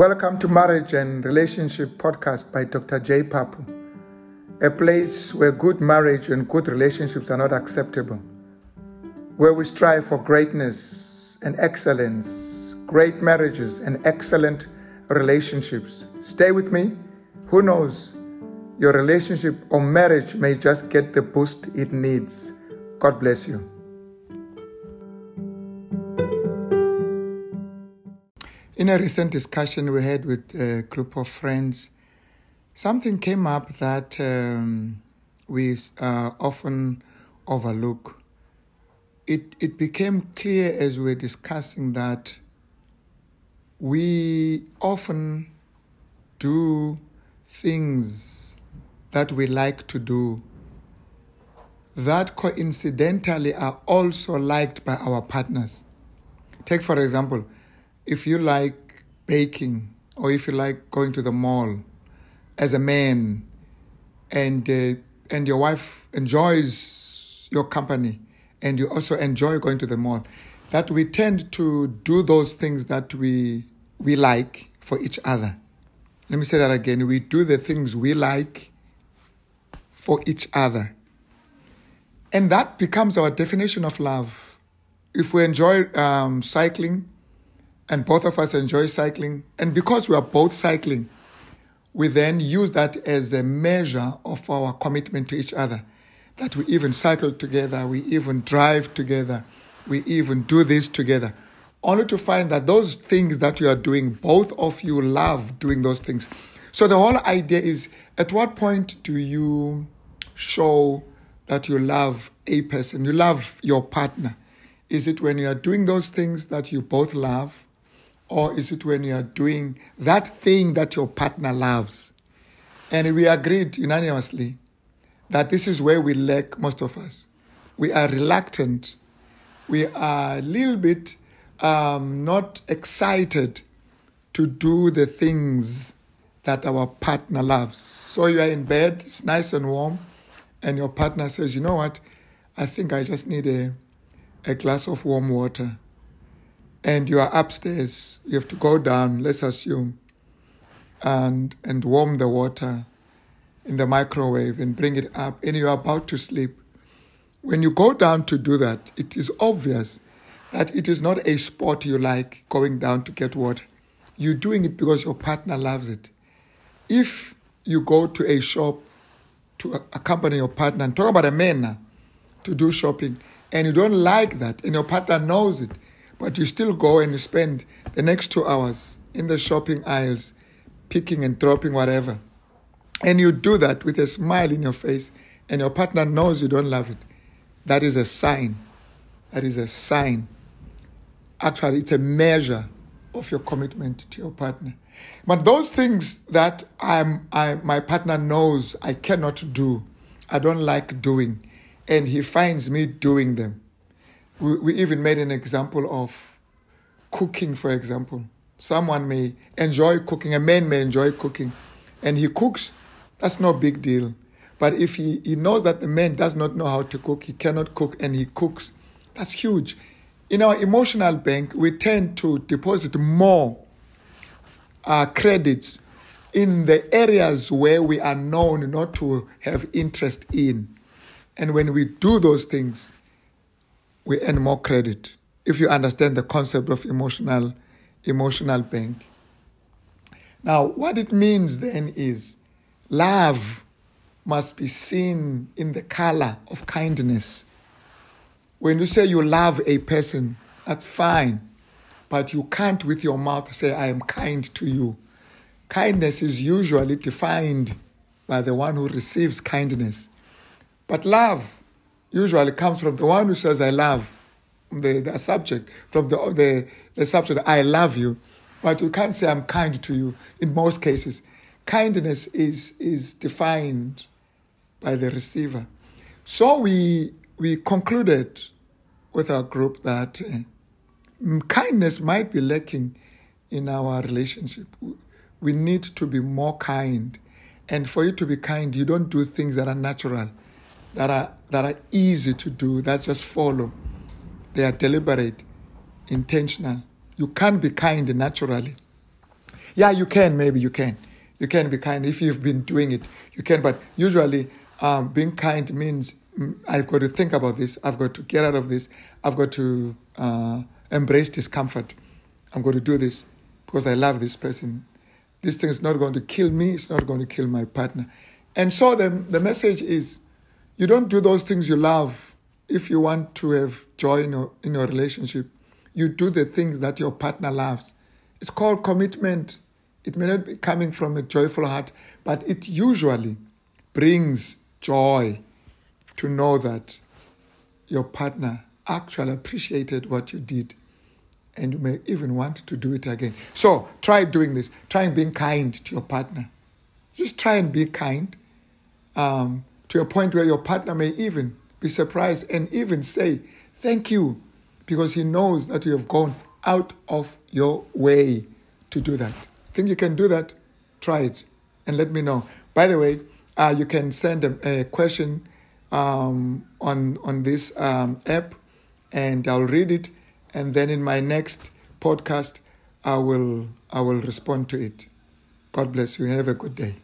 Welcome to Marriage and Relationship Podcast by Dr. J. Papu, a place where good marriage and good relationships are not acceptable, where we strive for greatness and excellence, great marriages and excellent relationships. Stay with me. Who knows? Your relationship or marriage may just get the boost it needs. God bless you. In a recent discussion we had with a group of friends, something came up that um, we uh, often overlook. It, it became clear as we were discussing that we often do things that we like to do that coincidentally are also liked by our partners. Take, for example, if you like baking or if you like going to the mall as a man and uh, and your wife enjoys your company and you also enjoy going to the mall that we tend to do those things that we we like for each other. Let me say that again. We do the things we like for each other. And that becomes our definition of love. If we enjoy um, cycling and both of us enjoy cycling. And because we are both cycling, we then use that as a measure of our commitment to each other. That we even cycle together, we even drive together, we even do this together. Only to find that those things that you are doing, both of you love doing those things. So the whole idea is at what point do you show that you love a person, you love your partner? Is it when you are doing those things that you both love? Or is it when you are doing that thing that your partner loves? And we agreed unanimously that this is where we lack most of us. We are reluctant. We are a little bit um, not excited to do the things that our partner loves. So you are in bed, it's nice and warm, and your partner says, You know what? I think I just need a, a glass of warm water and you are upstairs, you have to go down, let's assume, and and warm the water in the microwave and bring it up, and you are about to sleep. When you go down to do that, it is obvious that it is not a sport you like going down to get water. You're doing it because your partner loves it. If you go to a shop to accompany your partner, and talk about a man now, to do shopping, and you don't like that, and your partner knows it, but you still go and you spend the next two hours in the shopping aisles, picking and dropping whatever. And you do that with a smile in your face, and your partner knows you don't love it. That is a sign. That is a sign. Actually, it's a measure of your commitment to your partner. But those things that I'm, I, my partner knows I cannot do, I don't like doing, and he finds me doing them, we, we even made an example of cooking, for example. Someone may enjoy cooking, a man may enjoy cooking, and he cooks, that's no big deal. But if he, he knows that the man does not know how to cook, he cannot cook, and he cooks, that's huge. In our emotional bank, we tend to deposit more uh, credits in the areas where we are known not to have interest in. And when we do those things, we earn more credit if you understand the concept of emotional emotional bank. Now, what it means then is love must be seen in the color of kindness. When you say you love a person, that's fine, but you can't with your mouth say, I am kind to you. Kindness is usually defined by the one who receives kindness. But love usually comes from the one who says, I love the, the subject, from the, the, the subject, I love you. But you can't say, I'm kind to you in most cases. Kindness is, is defined by the receiver. So we, we concluded with our group that uh, kindness might be lacking in our relationship. We need to be more kind. And for you to be kind, you don't do things that are natural that are that are easy to do, that just follow. They are deliberate, intentional. You can't be kind naturally. Yeah, you can, maybe you can. You can be kind if you've been doing it. You can, but usually um, being kind means mm, I've got to think about this. I've got to get out of this. I've got to uh, embrace discomfort. I'm going to do this because I love this person. This thing is not going to kill me. It's not going to kill my partner. And so the, the message is you don't do those things you love if you want to have joy in your, in your relationship. You do the things that your partner loves. It's called commitment. It may not be coming from a joyful heart, but it usually brings joy to know that your partner actually appreciated what you did and you may even want to do it again. So try doing this. Try being kind to your partner. Just try and be kind um, to a point where your partner may even be surprised and even say, Thank you, because he knows that you have gone out of your way to do that. Think you can do that? Try it and let me know. By the way, uh, you can send a, a question um, on on this um, app, and I'll read it, and then in my next podcast, I will I will respond to it. God bless you. Have a good day.